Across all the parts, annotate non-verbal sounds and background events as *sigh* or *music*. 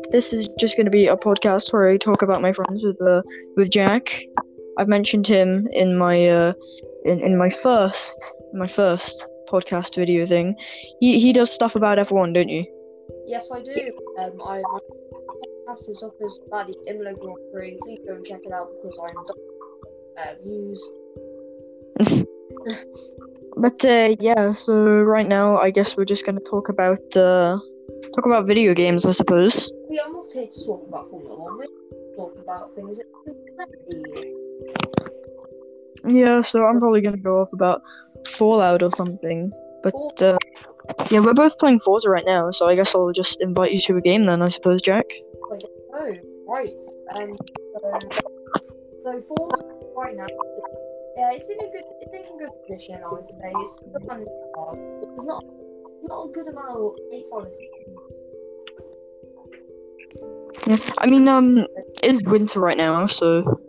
podcast. This is just going to be a podcast where I talk about my friends with uh, with Jack. I've mentioned him in my uh, in, in my first my first podcast video thing. He he does stuff about F1, don't you? Yes, I do. Um, I my podcast is up as about the Imola Grand Prix. Please go and check it out because I'm uh, views. *laughs* But uh, yeah, so right now I guess we're just gonna talk about uh, talk about video games, I suppose. We are not here to talk about Formula One. To talk about things that Yeah, so I'm probably gonna go off about Fallout or something. But uh, yeah, we're both playing Forza right now, so I guess I'll just invite you to a game then, I suppose, Jack. Oh, right. Um, so, so Forza right now yeah, it's in a good, it's in a good position. I would say it's part. Not, not a good amount of it's on Yeah, I mean, um, it's winter right now, so.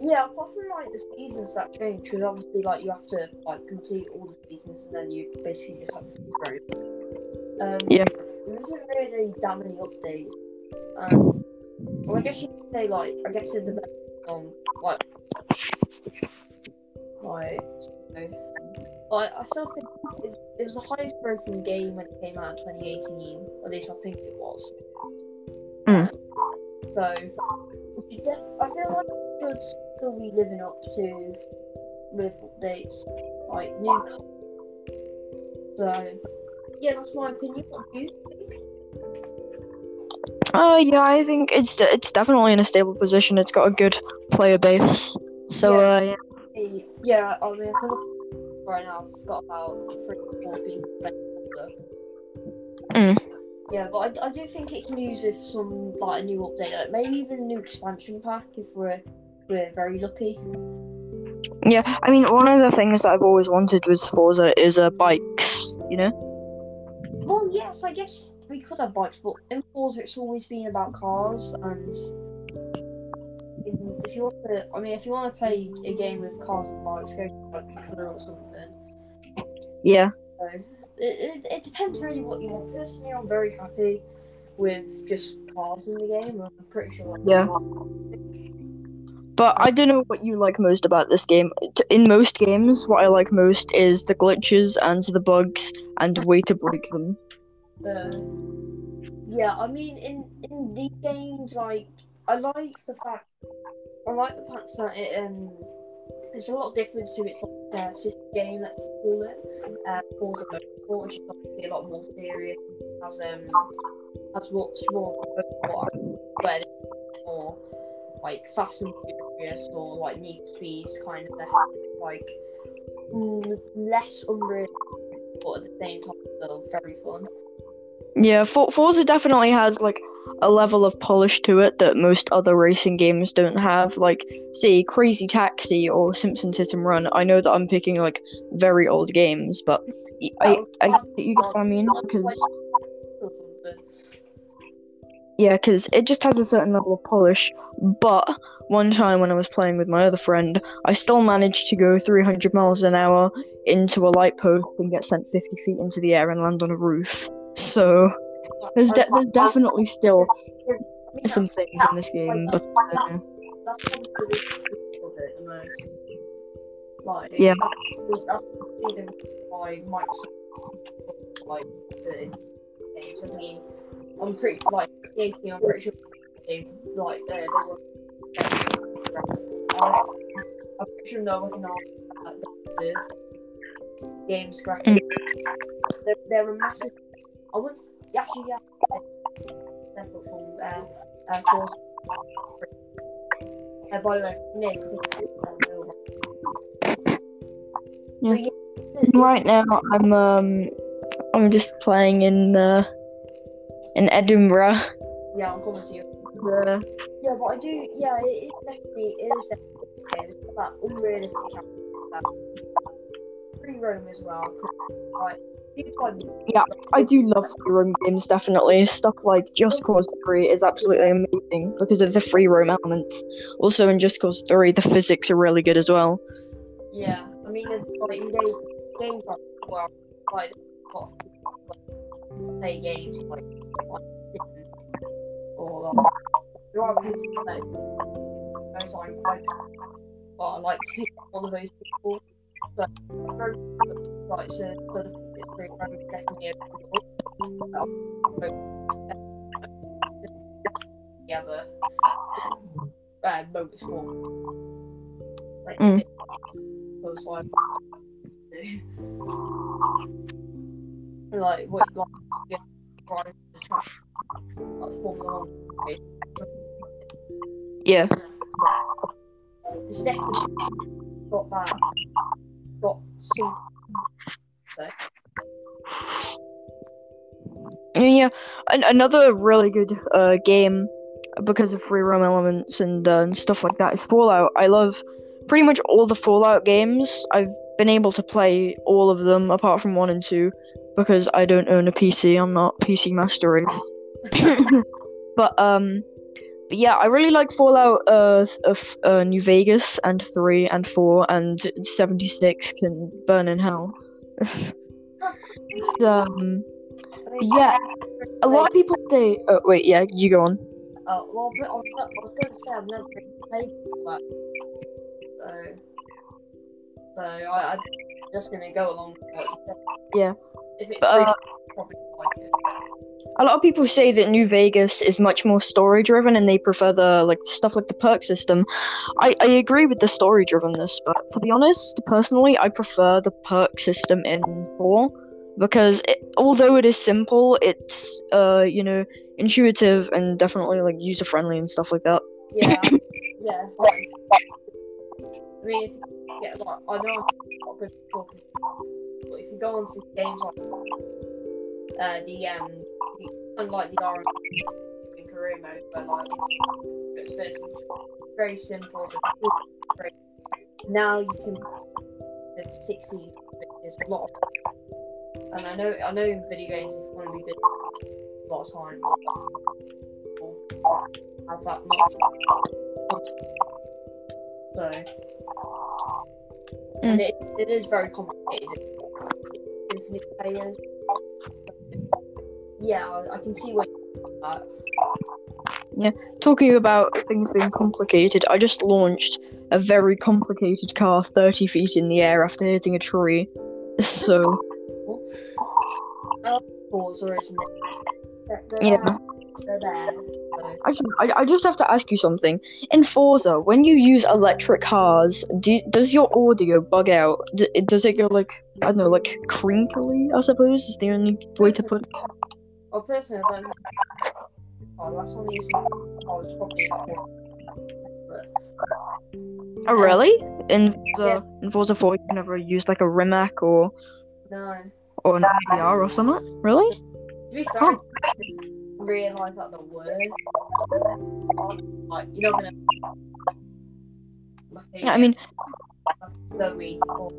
Yeah, apart from like the seasons that change, because obviously, like you have to like complete all the seasons, and then you basically just have to go. Um, yeah. There isn't really that many updates. Um, well, I guess you could say like I guess it depends on like Right. So, I, I still think it, was the highest grossing game when it came out in 2018. At least I think it was. Mm. So, def- I feel like it should still be living up to with updates like new. So, yeah, that's my opinion. What do you think? Uh, yeah, I think it's it's definitely in a stable position. It's got a good player base. So, Yeah. uh, yeah. Yeah, I mean, I look right now. I've got about three or four people. Mm. Yeah, but I, I do think it can use with some like a new update, like maybe even a new expansion pack if we're we're very lucky. Yeah, I mean, one of the things that I've always wanted with Forza is uh, bikes, you know? Well, yes, I guess we could have bikes, but in Forza it's always been about cars, and if you want to, I mean, if you want to play a game with cars and bikes, go to like or something. Yeah. So it, it, it depends really what you want. Personally, I'm very happy with just cars in the game. I'm pretty sure. Yeah. But I don't know what you like most about this game. In most games, what I like most is the glitches and the bugs and the way to break them. Uh, yeah, I mean, in in these games, like I like the fact, I like the fact that it um, there's a lot of difference to its like uh, sister game. Let's call it. Uh, Forza Motorsport, which is obviously a lot more serious. Has um, has much more where it's more like Fast and Furious or like Need Speeds kind of like mm, less unreal, but at the same time still very fun. Yeah, For- Forza definitely has like a level of polish to it that most other racing games don't have. Like, say, Crazy Taxi or Simpsons Hit and Run. I know that I'm picking like very old games, but I, oh, I, I you get what I mean? Because Yeah, because it just has a certain level of polish. But one time when I was playing with my other friend, I still managed to go 300 miles an hour into a light post and get sent 50 feet into the air and land on a roof. So there's, de- there's definitely still some things in this game, but uh, That's probably the reason of it the most. Like, Yeah. That's that's the reason like. I mean, I'm pretty like I'm pretty sure like they, they were. I- I'm pretty sure no one can argue games graphics. They're, they're a massive. I would yeah. Yeah. Yeah, right now I'm um I'm just playing in uh in Edinburgh. yeah, I'm coming to you. Uh, Yeah, but I do. Yeah, it definitely it is definitely that unrealistic. Free roam as well. Like, find I do love free roam games, definitely. Stuff like Just Cause 3 is absolutely amazing because of the free roam element. Also, in Just Cause 3, the physics are really good as well. Yeah, I mean, there's like in games, games like well, like like, play games like, like or like, there are people that those like, like to be one of those people. So, like, so, of, very definitely a together uh. Like, Mm. like, like what like yeah, driving the track, like Formula One. Yeah. It's definitely got that, got some. Yeah. An- another really good uh, game because of free roam elements and, uh, and stuff like that is Fallout. I love pretty much all the Fallout games. I've been able to play all of them apart from one and two because I don't own a PC. I'm not PC master race. *laughs* but um, but yeah, I really like Fallout uh, of uh, New Vegas and three and four and seventy six can burn in hell. *laughs* um, yeah, a lot of people say. Oh wait, yeah, you go on. Oh, well, but I was, going to say I've never played that. So, so I, I'm just going to go along with what you said. Yeah. If it's But, free, uh, probably like it. A lot of people say that New Vegas is much more story driven and they prefer the like stuff like the perk system. I, I agree with the story drivenness, but to be honest, personally, I prefer the perk system in four because it, although it is simple, it's uh you know intuitive and definitely like user friendly and stuff like that. Yeah, *laughs* yeah. I mean, if you get like, I know I'm not good talking, but if you go on to games like uh, the um, the, unlike the R in career mode, where like it's very simple. Now you can the sixties is a lot, of, and I know I know in video games you want to be good a lot of time. Have that much so, and it, it is very complicated. Infinite players. Yeah, I, I can see what. Uh, yeah, Talking about things being complicated, I just launched a very complicated car 30 feet in the air after hitting a tree. *laughs* So, Forza, isn't it? They're, Yeah. there. They're there. So, actually, I, I just have to ask you something. In Forza, when you use electric cars, do, does your audio bug out? D- does it go like, I don't know, like crinkly, I suppose, is the only way to put it? well, personally, I don't. know. Oh, last time I used I was probably. Oh, um, really? In Forza, in Forza 4, you never use like a Rimac or, no. Or an IVR or something? Really? To be oh. fair, I didn't realise that the word. Like, you're not gonna. Yeah, I mean, the week or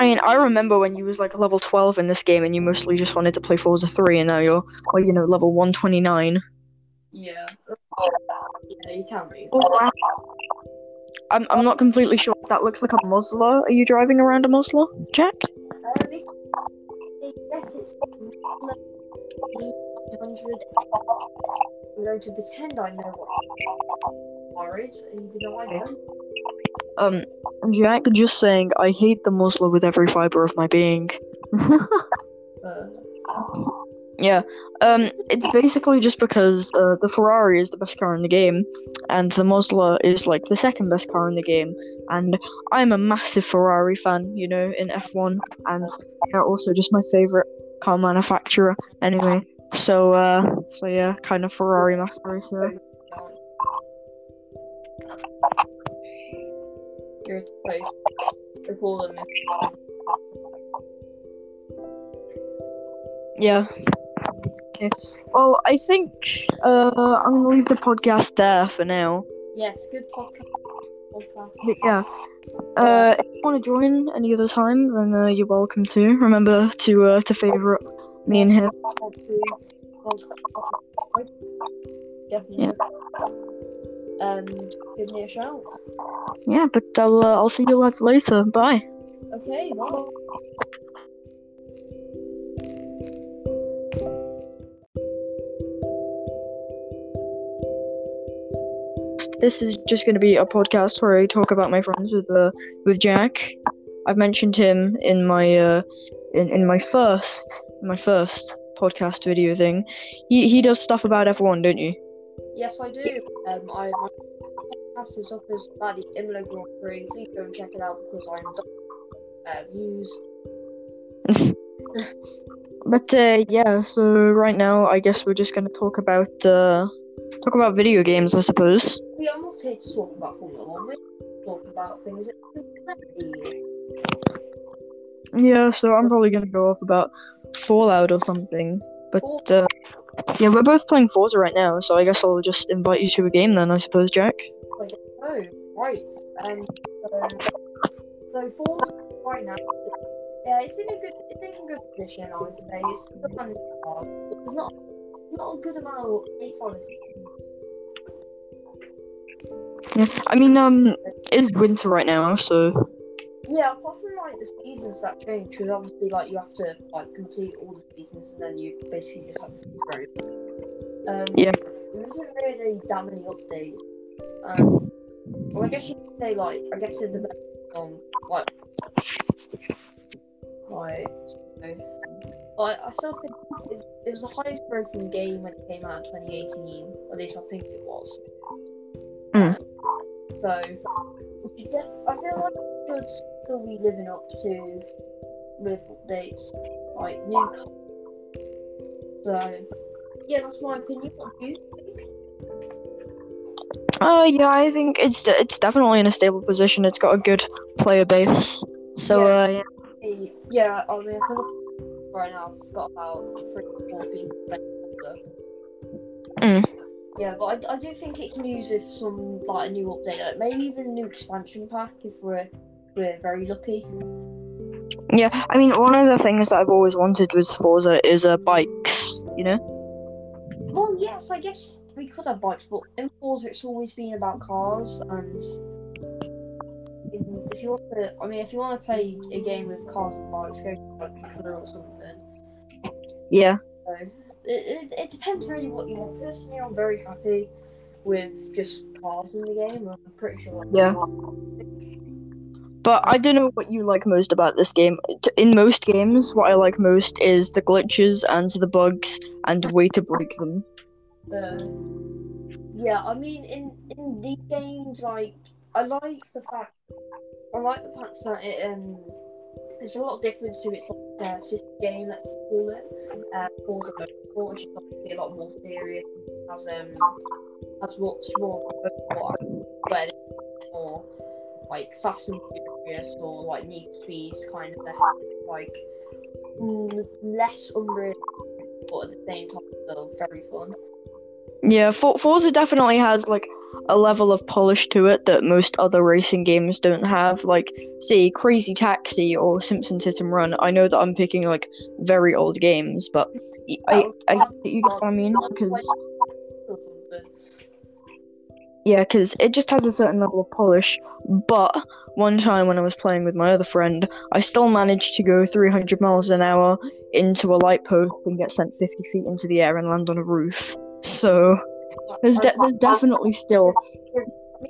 I mean, I remember when you was like level 12 in this game and you mostly just wanted to play Forza 3 and now you're, well, you know, level 129. Yeah. Yeah, you can be. Oh, I'm, I'm not completely sure. That looks like a Mosler. Are you driving around a Mosler, Jack? Yes, it's 100. I'm going to pretend I know what car is, even though I don't. Um, Jack, just saying, I hate the Mosler with every fiber of my being. Uh, *laughs* Yeah, um, it's basically just because uh, the Ferrari is the best car in the game, and the Mosler is like the second best car in the game. And I'm a massive Ferrari fan, you know, in F1, and they're also just my favorite car manufacturer. Anyway, so uh, so yeah, kind of Ferrari master racer. You're a place. They're calling me. Yeah. Okay. Well, I think uh, I'm gonna leave the podcast there for now. Yes, good podcast. But yeah. Uh, if you want to join any other time, then uh, you're welcome to. Remember to uh, to favorite me and him. Want to- want to- Definitely. Um, give me a shout. Yeah, but I'll uh, I'll see you lads later. Bye. Okay, bye. This is just going to be a podcast where I talk about my friends with uh, with Jack. I've mentioned him in my uh, in, in my first my first podcast video thing. He he does stuff about F1, don't you? Yes, I do. Um, I my podcast is up as about the Imola Grand Prix. Please go and check it out because I'm uh, views. *laughs* But uh, yeah, so right now I guess we're just gonna talk about uh, talk about video games, I suppose. We are not here to talk about Formula One. To talk about things Yeah, so I'm probably gonna go off about Fallout or something. But uh, yeah, we're both playing Forza right now, so I guess I'll just invite you to a game then, I suppose, Jack. Oh, right. Um, so, so Forza right now. Yeah, it's in a good, it's in a good position. I would say it's hard. Not, not a good amount of hits on it. Yeah, I mean, um, it's winter right now, so Yeah, apart from like the seasons that change, because obviously like you have to like complete all the seasons and then you basically just have to go. Um, Yeah. There isn't really that many updates. Um, well, I guess you could say like I guess it depends on like like so, like I still think it, it was the highest growth in the game when it came out in 2018. At least I think it was. So we def- I feel like we should still be living up to with updates like new. co- So yeah, that's my opinion. What do you think? uh, yeah, I think it's it's definitely in a stable position. It's got a good player base, so Yeah. uh, yeah. Yeah, I mean, I can look right now. I've got about three or four people playing Mm. Yeah, but I, I do think it can use with some like a new update, like maybe even a new expansion pack if we're we're very lucky. Yeah, I mean, one of the things that I've always wanted with Forza is uh, bikes. You know. Well, yes, I guess we could have bikes, but in Forza it's always been about cars, and in, if you want to, I mean, if you want to play a game with cars and bikes, go to like or something. Yeah. So it, it, it depends really what you want. Personally, I'm very happy with just cars in the game. I'm pretty sure. Yeah. But I don't know what you like most about this game. In most games, what I like most is the glitches and the bugs and the way to break them. Uh, yeah, I mean, in in these games, like I like the fact, I like the fact that it um, there's a lot of difference to its like uh, sister game. Let's call it. Uh, Motorsport, which is obviously a lot more serious. Has um, has much more where more like Fast and Furious or like Need for Speeds kind of like mm, less unreal, but at the same time still very fun. Yeah, For- Forza definitely has like a level of polish to it that most other racing games don't have. Like, say, Crazy Taxi or Simpsons Hit and Run. I know that I'm picking like very old games, but I, oh, I, you get what I mean? Because Yeah, because it just has a certain level of polish. But one time when I was playing with my other friend, I still managed to go 300 miles an hour into a light post and get sent 50 feet into the air and land on a roof. So there's, de- there's definitely still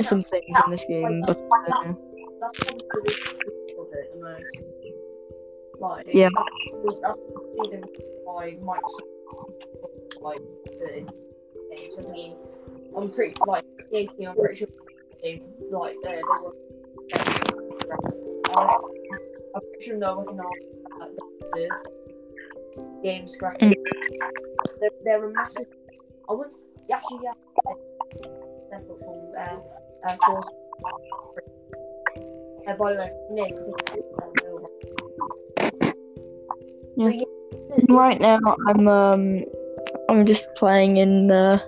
some things in this game, but uh, That's probably the reason of it the most. Like, Yeah. That's that's the reason why Microsoft like the games. I mean, I'm pretty like thinking. I'm pretty sure they like they they were. I'm pretty sure no one can argue that the games graphics. They're, they're a massive. I would yeah. Separate from uh, uh, uh, by the way, Nick. Yeah. Right now I'm um I'm just playing in uh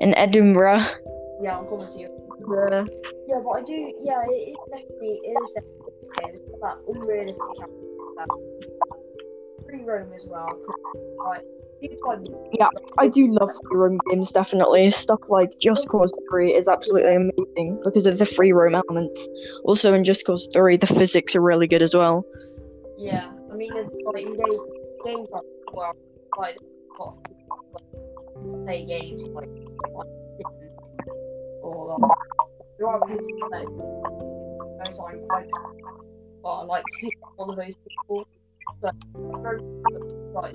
in Edinburgh. Yeah, I'm coming to you. Uh, Yeah, but I do. Yeah, it definitely. It is definitely that unrealistic. Free roam as well. Like, can I do love free roam games, definitely. Stuff like Just Cause 3 is absolutely amazing because of the free roam element. Also, in Just Cause 3, the physics are really good as well. Yeah, I mean, there's like in game games like well, like like, play games like, like or like there are people that like to be one of those people. Like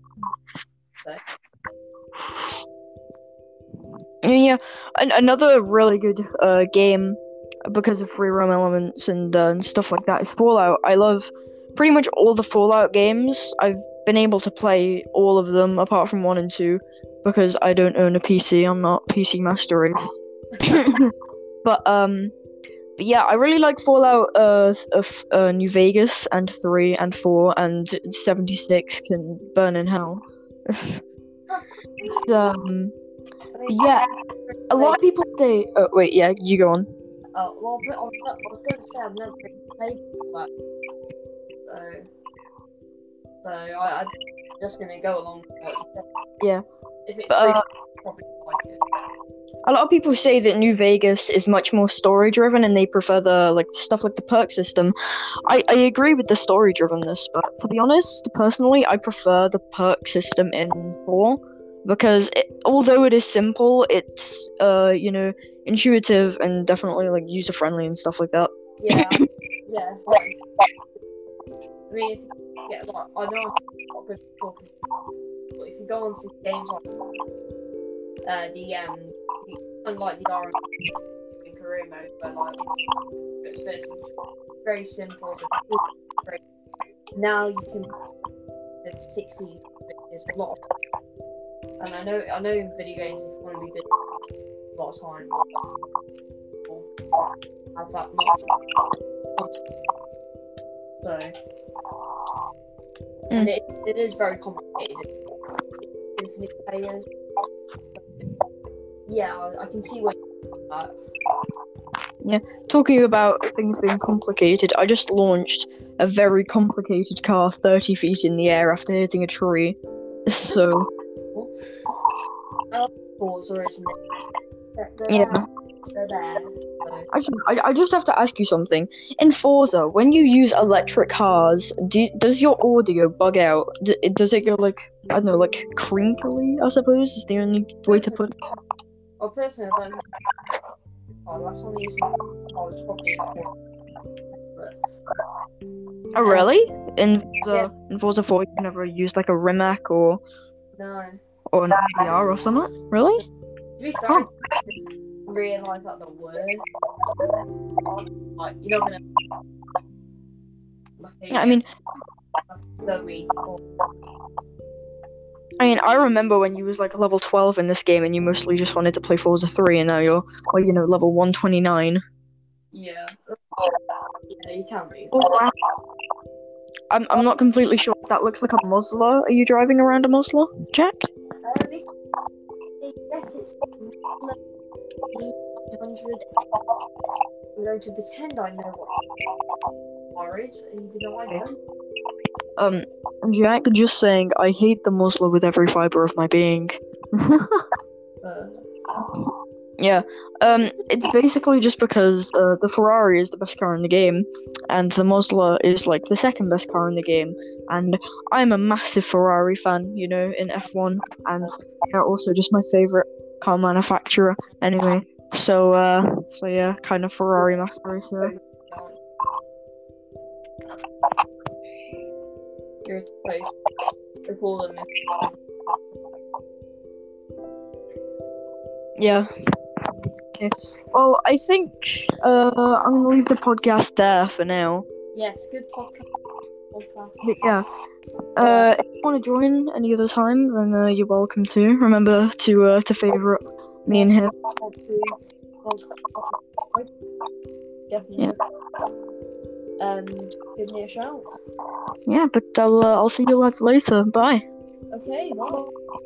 Yeah, an- another really good uh, game because of free roam elements and, uh, and stuff like that is Fallout. I love pretty much all the Fallout games. I've been able to play all of them apart from one and two because I don't own a PC. I'm not PC master race. *laughs* but um, but yeah, I really like Fallout uh, of uh, New Vegas and three and four and seventy six can burn in hell. *laughs* um, yeah, a lot of people say. Oh wait, yeah, you go on. Oh, well, but I was, I was going to say I've never played that. So, so I, I'm just going to go along with what you said. Yeah. If it's But, free, uh, probably like it. A lot of people say that New Vegas is much more story driven and they prefer the like stuff like the perk system. I, I agree with the story drivenness, but to be honest, personally, I prefer the perk system in four because it, although it is simple, it's uh you know intuitive and definitely like user friendly and stuff like that. Yeah, *laughs* yeah. I mean, if you get like, I know I'm not good talking, but if you go on to games like uh, the um, the, unlike the R in career mode, where like it's first very simple. very- Now you can the sixties is a lot, of, and I know I know in video games you want to be good a lot of time. Have that much. So, and it, it is very complicated. Infinite players. Yeah, I, I can see what. Uh, yeah, Talking about things being complicated, I just launched a very complicated car 30 feet in the air after hitting a tree. *laughs* So, Forza, isn't it? They're, they're yeah. there. They're there. So, Actually, I, I just have to ask you something. In Forza, when you use electric cars, do, does your audio bug out? D- does it go like, I don't know, like crinkly, I suppose, is the only way to put it? well, personally, I don't. Oh, last time I used I was probably. But, Oh, really? Um, in Forza, in Forza 4, you can never use like a Rimac or, no. Or an uh, IVR or something? Really? To be fair, I realise that the word. Like, you're not gonna. Yeah, I mean, the week or I mean, I remember when you was like level 12 in this game and you mostly just wanted to play Forza 3 and now you're, well, you know, level 129. Yeah. Yeah, you can be. Oh, wow. I'm, I'm not completely sure. That looks like a Mosler. Are you driving around a Mosler, Jack? This, yes, it's 100. I'm going to pretend I know what R is, even though I don't. Um, Jack, just saying, I hate the Mosler with every fiber of my being. Uh, yeah. Um, it's basically just because uh, the Ferrari is the best car in the game, and the Mosler is like the second best car in the game. And I'm a massive Ferrari fan, you know, in F1, and they're also just my favorite car manufacturer. Anyway, so uh, so yeah, kind of Ferrari master racer. You're a place. They call them. Yeah. Okay. Well, I think uh, I'm gonna leave the podcast there for now. Yes, good podcast. Podcast. Yeah. Uh, if you want to join any other time, then uh, you're welcome to. Remember to uh, to favorite me and him. Want to- want to- Definitely. Um, give me a shout. Yeah, but I'll uh, I'll see you lads later. Bye. Okay, bye.